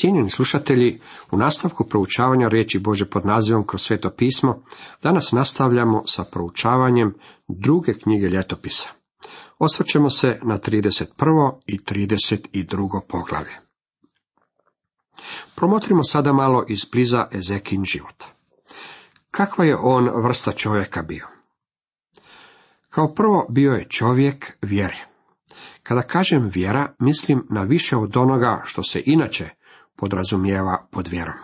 Cijenjeni slušatelji, u nastavku proučavanja riječi Bože pod nazivom kroz sveto pismo, danas nastavljamo sa proučavanjem druge knjige ljetopisa. Osvrćemo se na 31. i 32. poglavlje. Promotrimo sada malo izbliza Ezekin život. Kakva je on vrsta čovjeka bio? Kao prvo bio je čovjek vjere. Kada kažem vjera, mislim na više od onoga što se inače podrazumijeva pod vjerom.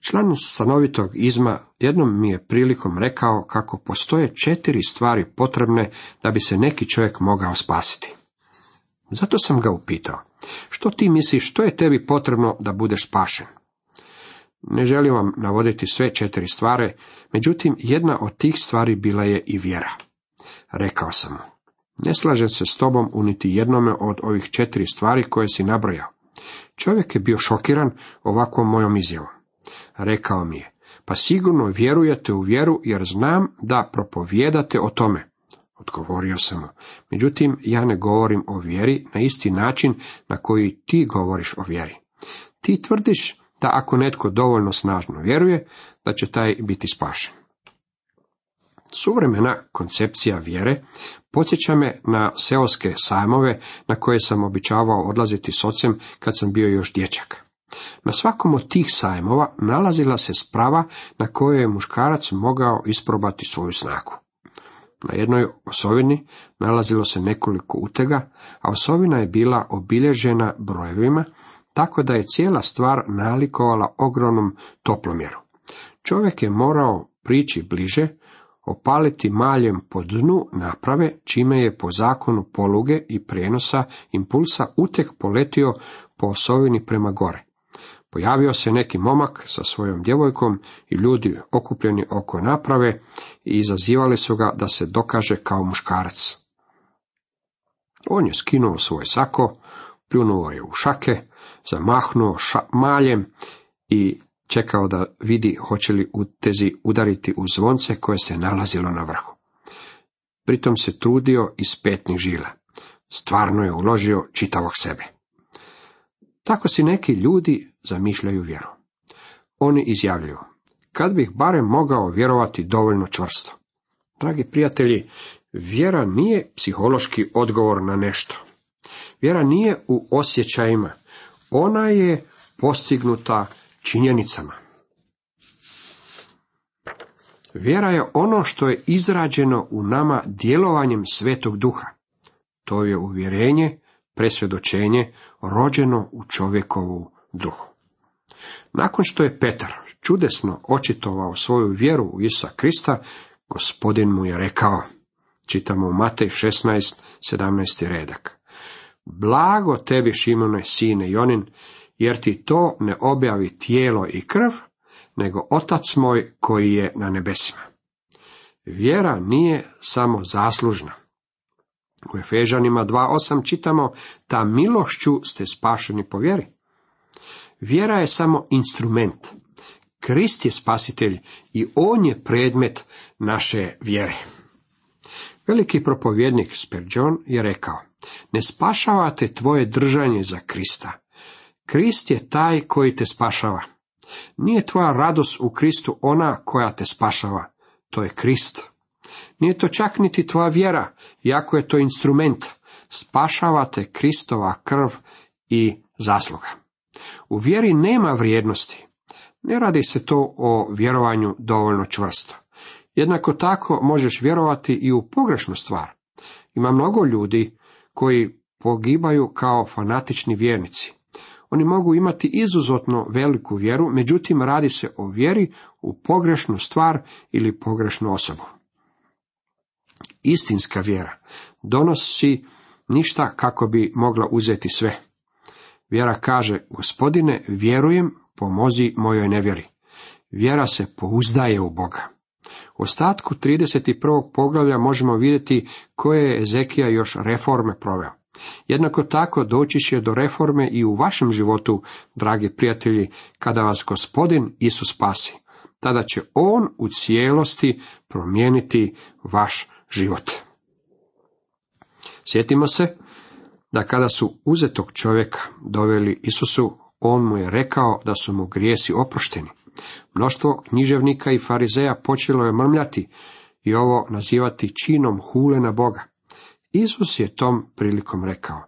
Član stanovitog izma jednom mi je prilikom rekao kako postoje četiri stvari potrebne da bi se neki čovjek mogao spasiti. Zato sam ga upitao, što ti misliš, što je tebi potrebno da budeš spašen? Ne želim vam navoditi sve četiri stvari, međutim jedna od tih stvari bila je i vjera. Rekao sam mu, ne slažem se s tobom u jednome od ovih četiri stvari koje si nabrojao. Čovjek je bio šokiran ovakvom mojom izjavom. Rekao mi je, pa sigurno vjerujete u vjeru jer znam da propovjedate o tome. Odgovorio sam mu, međutim ja ne govorim o vjeri na isti način na koji ti govoriš o vjeri. Ti tvrdiš da ako netko dovoljno snažno vjeruje, da će taj biti spašen. Suvremena koncepcija vjere podsjeća me na seoske sajmove na koje sam običavao odlaziti s ocem kad sam bio još dječak. Na svakom od tih sajmova nalazila se sprava na kojoj je muškarac mogao isprobati svoju snagu. Na jednoj osovini nalazilo se nekoliko utega, a osovina je bila obilježena brojevima, tako da je cijela stvar nalikovala ogromnom toplomjeru. Čovjek je morao prići bliže, opaliti maljem po dnu naprave, čime je po zakonu poluge i prijenosa impulsa utek poletio po osovini prema gore. Pojavio se neki momak sa svojom djevojkom i ljudi okupljeni oko naprave i izazivali su ga da se dokaže kao muškarac. On je skinuo svoj sako, pljunuo je u šake, zamahnuo maljem i čekao da vidi hoće li utezi udariti u zvonce koje se nalazilo na vrhu. Pritom se trudio iz petnih žila. Stvarno je uložio čitavog sebe. Tako si neki ljudi zamišljaju vjeru. Oni izjavljuju, kad bih barem mogao vjerovati dovoljno čvrsto. Dragi prijatelji, vjera nije psihološki odgovor na nešto. Vjera nije u osjećajima, ona je postignuta činjenicama. Vjera je ono što je izrađeno u nama djelovanjem svetog duha. To je uvjerenje, presvjedočenje, rođeno u čovjekovu duhu. Nakon što je Petar čudesno očitovao svoju vjeru u Isa Krista, gospodin mu je rekao, čitamo u Matej 16, 17. redak. Blago tebi, Šimone, sine Jonin, jer ti to ne objavi tijelo i krv, nego Otac moj koji je na nebesima. Vjera nije samo zaslužna. U Efežanima 2.8 čitamo, ta milošću ste spašeni po vjeri. Vjera je samo instrument. Krist je spasitelj i on je predmet naše vjere. Veliki propovjednik Spurgeon je rekao, ne spašavate tvoje držanje za Krista, Krist je taj koji te spašava. Nije tvoja radost u Kristu ona koja te spašava, to je Krist. Nije to čak niti tvoja vjera, iako je to instrument. Spašava te Kristova krv i zasluga. U vjeri nema vrijednosti. Ne radi se to o vjerovanju dovoljno čvrsto. Jednako tako možeš vjerovati i u pogrešnu stvar. Ima mnogo ljudi koji pogibaju kao fanatični vjernici. Oni mogu imati izuzetno veliku vjeru, međutim radi se o vjeri u pogrešnu stvar ili pogrešnu osobu. Istinska vjera donosi ništa kako bi mogla uzeti sve. Vjera kaže, gospodine, vjerujem, pomozi mojoj nevjeri. Vjera se pouzdaje u Boga. U ostatku 31. poglavlja možemo vidjeti koje je Ezekija još reforme proveo. Jednako tako doći će do reforme i u vašem životu, dragi prijatelji, kada vas gospodin Isus spasi. Tada će on u cijelosti promijeniti vaš život. Sjetimo se da kada su uzetog čovjeka doveli Isusu, on mu je rekao da su mu grijesi oprošteni. Mnoštvo književnika i farizeja počelo je mrmljati i ovo nazivati činom hule na Boga. Isus je tom prilikom rekao,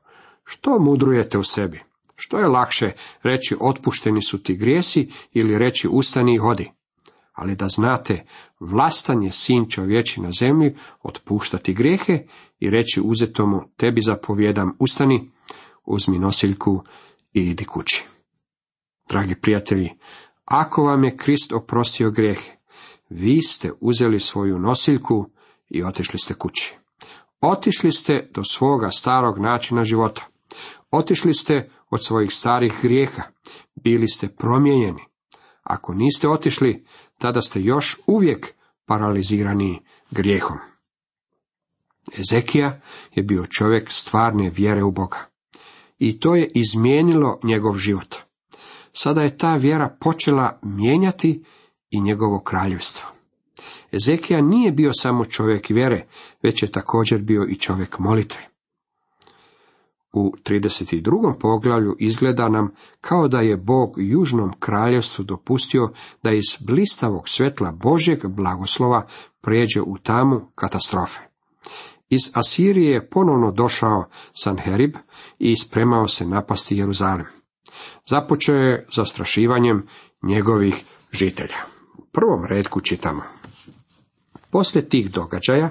što mudrujete u sebi? Što je lakše reći otpušteni su ti grijesi ili reći ustani i hodi? Ali da znate, vlastan je sin čovječi na zemlji otpuštati grijehe i reći uzetomu tebi zapovjedam ustani, uzmi nosiljku i idi kući. Dragi prijatelji, ako vam je Krist oprostio grijehe, vi ste uzeli svoju nosiljku i otišli ste kući. Otišli ste do svoga starog načina života. Otišli ste od svojih starih grijeha. Bili ste promijenjeni. Ako niste otišli, tada ste još uvijek paralizirani grijehom. Ezekija je bio čovjek stvarne vjere u Boga. I to je izmijenilo njegov život. Sada je ta vjera počela mijenjati i njegovo kraljevstvo. Ezekija nije bio samo čovjek vjere, već je također bio i čovjek molitve. U 32. poglavlju izgleda nam kao da je Bog južnom kraljevstvu dopustio da iz blistavog svjetla Božjeg blagoslova prijeđe u tamu katastrofe. Iz Asirije je ponovno došao Sanherib i spremao se napasti Jeruzalem. Započeo je zastrašivanjem njegovih žitelja. U prvom redku čitamo. Poslije tih događaja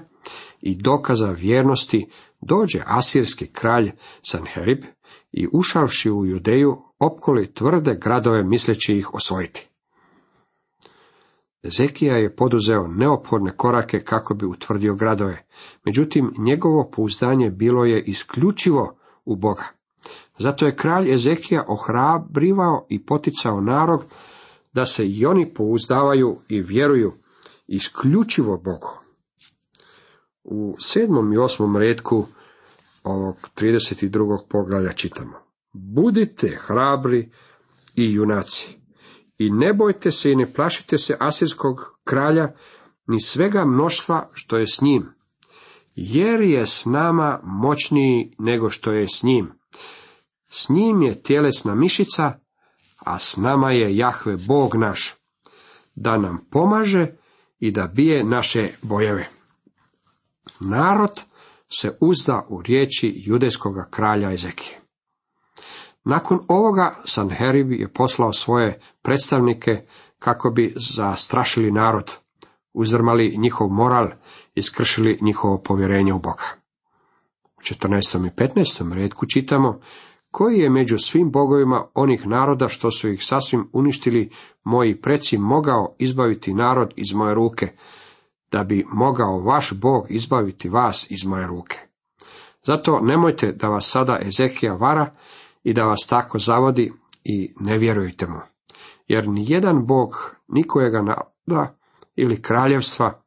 i dokaza vjernosti dođe asirski kralj Sanherib i ušavši u Judeju opkoli tvrde gradove misleći ih osvojiti. Ezekija je poduzeo neophodne korake kako bi utvrdio gradove, međutim njegovo pouzdanje bilo je isključivo u Boga. Zato je kralj Ezekija ohrabrivao i poticao narod da se i oni pouzdavaju i vjeruju isključivo Bogu. U sedmom i osmom redku ovog 32. poglavlja čitamo. Budite hrabri i junaci i ne bojte se i ne plašite se asirskog kralja ni svega mnoštva što je s njim, jer je s nama moćniji nego što je s njim. S njim je tjelesna mišica, a s nama je Jahve Bog naš, da nam pomaže i da bije naše bojeve. Narod se uzda u riječi judejskoga kralja Ezekije. Nakon ovoga Sanherib je poslao svoje predstavnike kako bi zastrašili narod, uzrmali njihov moral i skršili njihovo povjerenje u Boga. U 14. i 15. redku čitamo koji je među svim bogovima onih naroda što su ih sasvim uništili moji preci mogao izbaviti narod iz moje ruke, da bi mogao vaš Bog izbaviti vas iz moje ruke. Zato nemojte da vas sada Ezekija vara i da vas tako zavodi i ne vjerujte mu. Jer ni jedan Bog nikojega naroda ili kraljevstva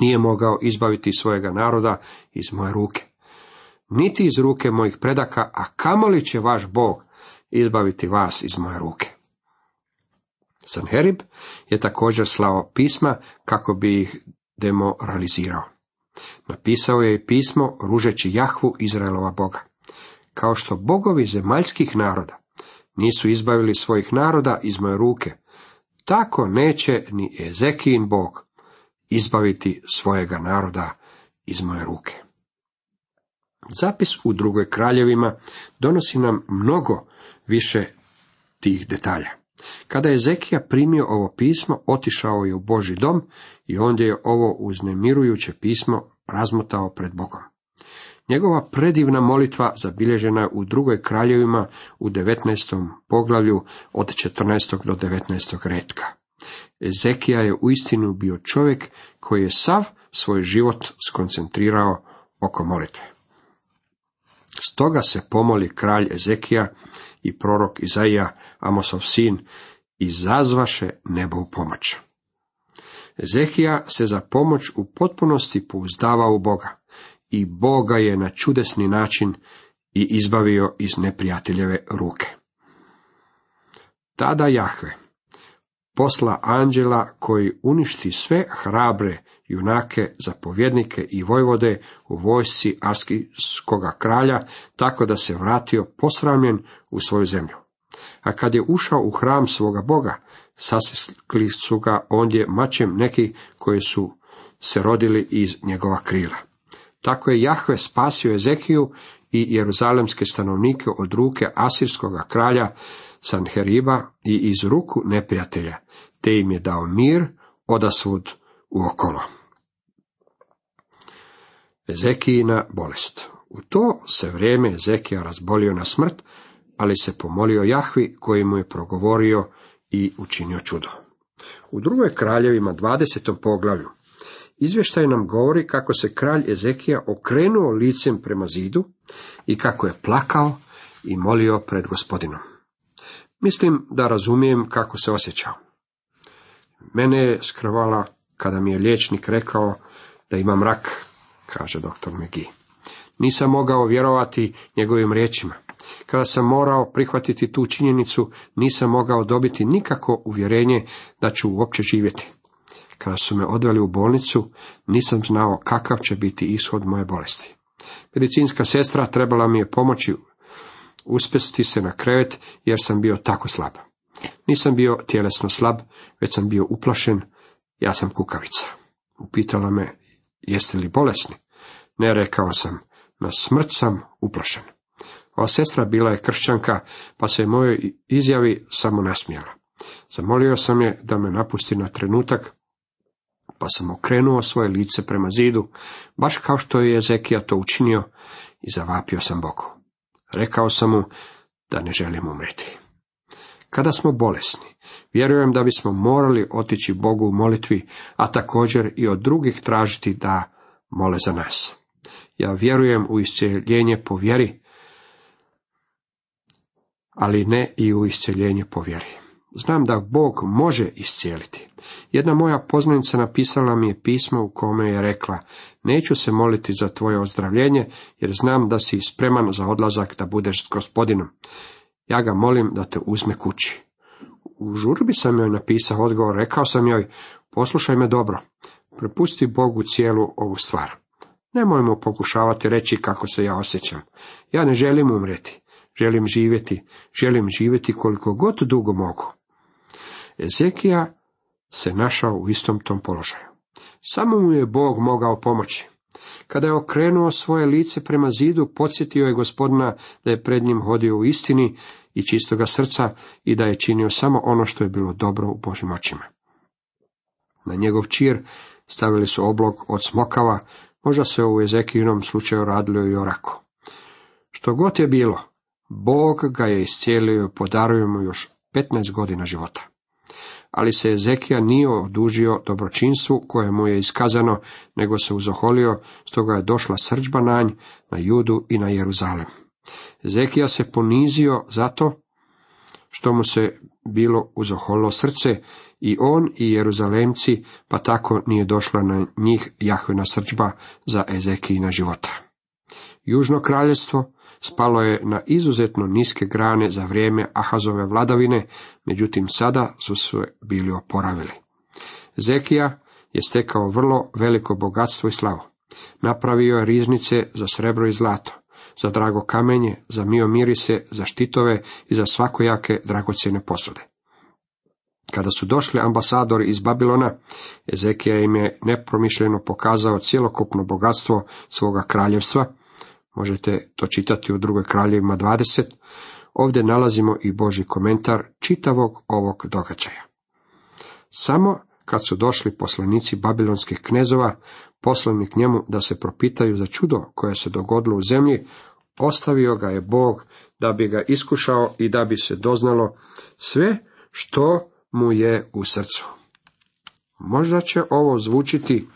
nije mogao izbaviti svojega naroda iz moje ruke. Niti iz ruke mojih predaka, a kamoli će vaš Bog izbaviti vas iz moje ruke. Sanherib je također slao pisma kako bi ih demoralizirao. Napisao je i pismo ružeći Jahvu Izraelova Boga. Kao što bogovi zemaljskih naroda nisu izbavili svojih naroda iz moje ruke, tako neće ni Ezekijin Bog izbaviti svojega naroda iz moje ruke. Zapis u drugoj kraljevima donosi nam mnogo više tih detalja. Kada je Zekija primio ovo pismo, otišao je u Boži dom i ondje je ovo uznemirujuće pismo razmotao pred Bogom. Njegova predivna molitva zabilježena je u drugoj kraljevima u 19. poglavlju od 14. do 19. redka. Ezekija je uistinu bio čovjek koji je sav svoj život skoncentrirao oko molitve. Stoga se pomoli kralj Ezekija i prorok Izaija, Amosov sin, izazvaše nebo u pomoć. Ezekija se za pomoć u potpunosti pouzdava u Boga i Boga je na čudesni način i izbavio iz neprijateljeve ruke. Tada Jahve posla anđela koji uništi sve hrabre junake, zapovjednike i vojvode u vojsci Arskijskoga kralja, tako da se vratio posramljen u svoju zemlju. A kad je ušao u hram svoga Boga, sasjekli su ga ondje mačem neki koji su se rodili iz njegova krila. Tako je Jahve spasio Ezekiju i jeruzalemske stanovnike od ruke asirskoga kralja Sanheriba i iz ruku neprijatelja, te im je dao mir odasvud u okolo. Ezekijina bolest. U to se vrijeme Ezekija razbolio na smrt, ali se pomolio Jahvi koji mu je progovorio i učinio čudo. U drugoj kraljevima 20. poglavlju izvještaj nam govori kako se kralj Ezekija okrenuo licem prema zidu i kako je plakao i molio pred gospodinom. Mislim da razumijem kako se osjećao. Mene je skrvala kada mi je liječnik rekao da imam rak, kaže doktor McGee. Nisam mogao vjerovati njegovim riječima. Kada sam morao prihvatiti tu činjenicu, nisam mogao dobiti nikako uvjerenje da ću uopće živjeti. Kada su me odveli u bolnicu, nisam znao kakav će biti ishod moje bolesti. Medicinska sestra trebala mi je pomoći uspesti se na krevet, jer sam bio tako slab. Nisam bio tjelesno slab, već sam bio uplašen, ja sam kukavica. Upitala me, jeste li bolesni? Ne, rekao sam, na smrt sam uplašen. Ova sestra bila je kršćanka, pa se mojoj izjavi samo nasmijala. Zamolio sam je da me napusti na trenutak, pa sam okrenuo svoje lice prema zidu, baš kao što je Ezekija to učinio, i zavapio sam Bogu. Rekao sam mu da ne želim umreti. Kada smo bolesni, vjerujem da bismo morali otići Bogu u molitvi, a također i od drugih tražiti da mole za nas. Ja vjerujem u isceljenje po vjeri, ali ne i u isceljenje po vjeri. Znam da Bog može iscijeliti. Jedna moja poznanica napisala mi je pismo u kome je rekla, neću se moliti za tvoje ozdravljenje, jer znam da si spreman za odlazak da budeš s gospodinom. Ja ga molim da te uzme kući. U žurbi sam joj napisao odgovor, rekao sam joj, poslušaj me dobro, prepusti Bogu cijelu ovu stvar. Nemojmo pokušavati reći kako se ja osjećam. Ja ne želim umreti. Želim živjeti. Želim živjeti koliko god dugo mogu. Ezekija se našao u istom tom položaju. Samo mu je Bog mogao pomoći. Kada je okrenuo svoje lice prema zidu, podsjetio je gospodina da je pred njim hodio u istini i čistoga srca i da je činio samo ono što je bilo dobro u Božim očima. Na njegov čir stavili su oblog od smokava, možda se u Ezekijinom slučaju radilo i o raku. Što god je bilo, Bog ga je iscijelio i podario mu još 15 godina života ali se Ezekija nije odužio dobročinstvu koje mu je iskazano, nego se uzoholio, stoga je došla srđba na na Judu i na Jeruzalem. Ezekija se ponizio zato što mu se bilo uzoholilo srce, i on i Jeruzalemci, pa tako nije došla na njih Jahvena srđba za Ezekijina života. Južno kraljevstvo spalo je na izuzetno niske grane za vrijeme Ahazove vladavine, međutim sada su se bili oporavili. Zekija je stekao vrlo veliko bogatstvo i slavu. Napravio je riznice za srebro i zlato, za drago kamenje, za mio mirise, za štitove i za svakojake dragocjene posude. Kada su došli ambasadori iz Babilona, Ezekija im je nepromišljeno pokazao cjelokupno bogatstvo svoga kraljevstva, Možete to čitati u drugoj kraljevima 20. Ovdje nalazimo i Boži komentar čitavog ovog događaja. Samo kad su došli poslanici babilonskih knezova, poslani k njemu da se propitaju za čudo koje se dogodilo u zemlji, ostavio ga je Bog da bi ga iskušao i da bi se doznalo sve što mu je u srcu. Možda će ovo zvučiti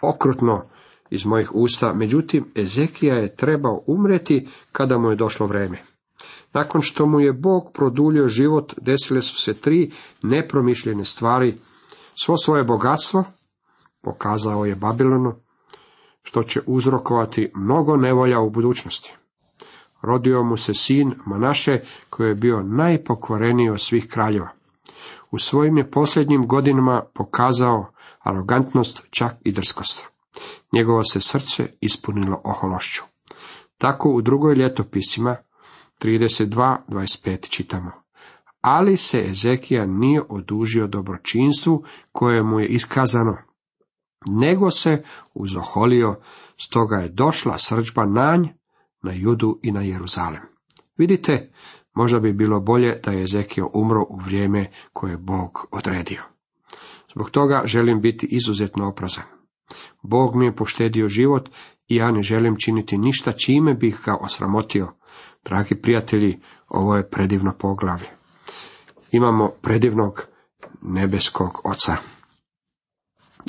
okrutno iz mojih usta, međutim Ezekija je trebao umreti kada mu je došlo vrijeme. Nakon što mu je Bog produljio život, desile su se tri nepromišljene stvari. Svo svoje bogatstvo, pokazao je Babilonu, što će uzrokovati mnogo nevolja u budućnosti. Rodio mu se sin Manaše, koji je bio najpokvareniji od svih kraljeva. U svojim je posljednjim godinama pokazao arogantnost, čak i drskost. Njegovo se srce ispunilo ohološću. Tako u drugoj ljetopisima 32.25 čitamo. ali se Ezekija nije odužio dobročinstvu koje mu je iskazano, nego se uzoholio, stoga je došla srđba nanj na Judu i na Jeruzalem. Vidite, možda bi bilo bolje da je Ezekio umro u vrijeme koje je Bog odredio. Zbog toga želim biti izuzetno oprazan. Bog mi je poštedio život i ja ne želim činiti ništa čime bih ga osramotio. Dragi prijatelji, ovo je predivno poglavlje. Imamo predivnog nebeskog oca.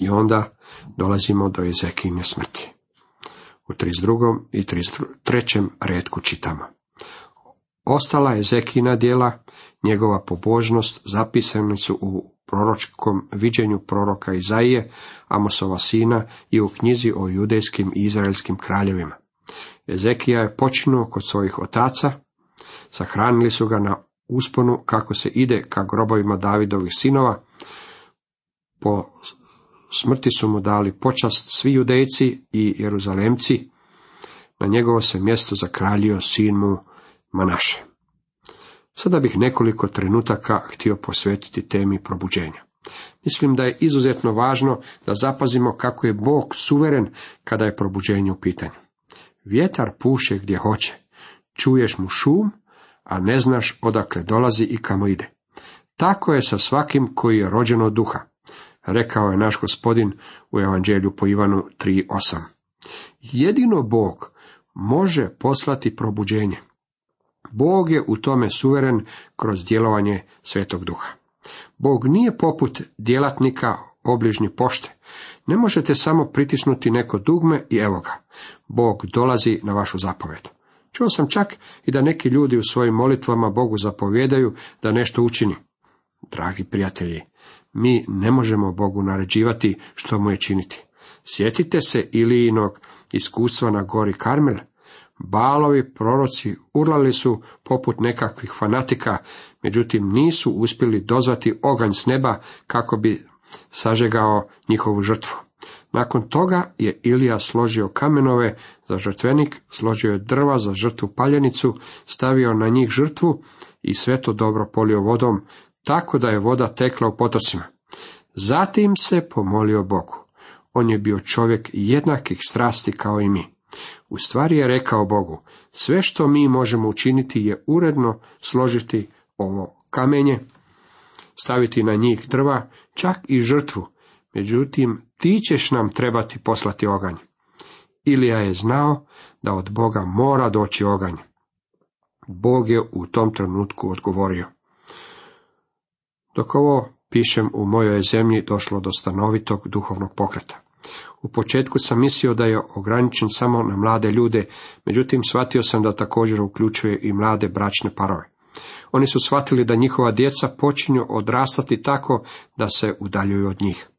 I onda dolazimo do Ezekijine smrti. U 32. i 33. redku čitamo. Ostala je Zekina djela, njegova pobožnost zapisani su u proročkom viđenju proroka Izaije, Amosova sina i u knjizi o judejskim i izraelskim kraljevima. Ezekija je počinuo kod svojih otaca, sahranili su ga na usponu kako se ide ka grobovima Davidovih sinova, po smrti su mu dali počast svi judejci i jeruzalemci, na njegovo se mjesto zakraljio sin mu Manaše. Sada bih nekoliko trenutaka htio posvetiti temi probuđenja. Mislim da je izuzetno važno da zapazimo kako je Bog suveren kada je probuđenje u pitanju. Vjetar puše gdje hoće, čuješ mu šum, a ne znaš odakle dolazi i kamo ide. Tako je sa svakim koji je rođen od duha, rekao je naš gospodin u Evanđelju po Ivanu 3.8. Jedino Bog može poslati probuđenje. Bog je u tome suveren kroz djelovanje Svetog Duha. Bog nije poput djelatnika obližnje pošte. Ne možete samo pritisnuti neko dugme i evo ga. Bog dolazi na vašu zapoved. Čuo sam čak i da neki ljudi u svojim molitvama Bogu zapovjedaju da nešto učini. Dragi prijatelji, mi ne možemo Bogu naređivati što mu je činiti. Sjetite se Ilijinog iskustva na gori Karmel. Balovi proroci urlali su poput nekakvih fanatika, međutim nisu uspjeli dozvati oganj s neba kako bi sažegao njihovu žrtvu. Nakon toga je Ilija složio kamenove za žrtvenik, složio je drva za žrtvu paljenicu, stavio na njih žrtvu i sve to dobro polio vodom, tako da je voda tekla u potocima. Zatim se pomolio Bogu. On je bio čovjek jednakih strasti kao i mi. U stvari je rekao Bogu, sve što mi možemo učiniti je uredno složiti ovo kamenje, staviti na njih drva, čak i žrtvu, međutim ti ćeš nam trebati poslati oganj. Ilija je znao da od Boga mora doći oganj. Bog je u tom trenutku odgovorio. Dok ovo pišem u mojoj zemlji došlo do stanovitog duhovnog pokreta. U početku sam mislio da je ograničen samo na mlade ljude, međutim shvatio sam da također uključuje i mlade bračne parove. Oni su shvatili da njihova djeca počinju odrastati tako da se udaljuju od njih.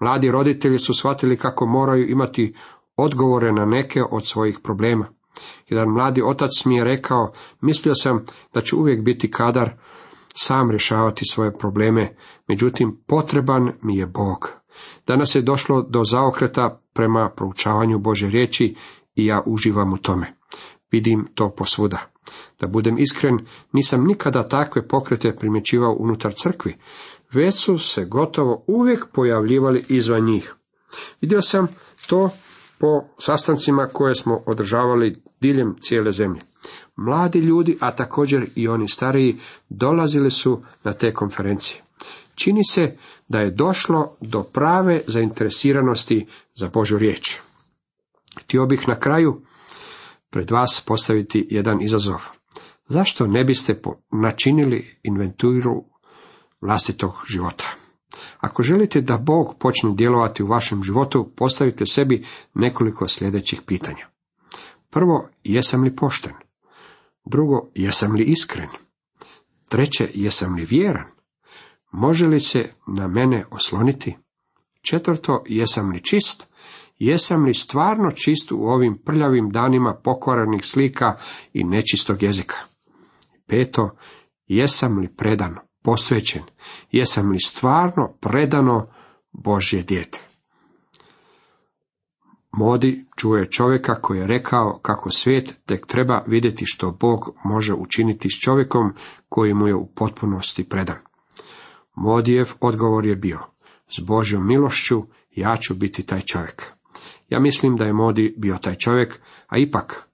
Mladi roditelji su shvatili kako moraju imati odgovore na neke od svojih problema. Jedan mladi otac mi je rekao, mislio sam da ću uvijek biti kadar sam rješavati svoje probleme, međutim potreban mi je Bog. Danas je došlo do zaokreta prema proučavanju Bože riječi i ja uživam u tome. Vidim to posvuda. Da budem iskren, nisam nikada takve pokrete primjećivao unutar crkvi, već su se gotovo uvijek pojavljivali izvan njih. Vidio sam to po sastancima koje smo održavali diljem cijele zemlje. Mladi ljudi, a također i oni stariji, dolazili su na te konferencije. Čini se da je došlo do prave zainteresiranosti za Božu riječ. Htio bih na kraju pred vas postaviti jedan izazov. Zašto ne biste načinili inventuru vlastitog života? Ako želite da Bog počne djelovati u vašem životu, postavite sebi nekoliko sljedećih pitanja. Prvo, jesam li pošten? Drugo, jesam li iskren? Treće, jesam li vjeran? Može li se na mene osloniti? Četvrto, jesam li čist? Jesam li stvarno čist u ovim prljavim danima pokvarenih slika i nečistog jezika? Peto, jesam li predan, posvećen? Jesam li stvarno predano Božje dijete? Modi čuje čovjeka koji je rekao kako svijet tek treba vidjeti što Bog može učiniti s čovjekom koji mu je u potpunosti predan. Modijev odgovor je bio, s Božjom milošću ja ću biti taj čovjek. Ja mislim da je Modi bio taj čovjek, a ipak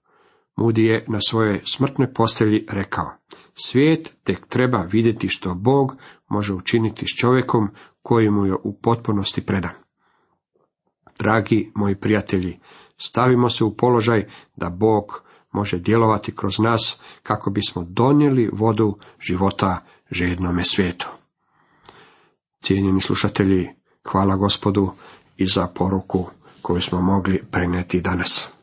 Mudi je na svojoj smrtnoj postelji rekao, svijet tek treba vidjeti što Bog može učiniti s čovjekom koji mu je u potpunosti predan. Dragi moji prijatelji, stavimo se u položaj da Bog može djelovati kroz nas kako bismo donijeli vodu života žednome svijetu. Cijenjeni slušatelji, hvala gospodu i za poruku koju smo mogli prenijeti danas.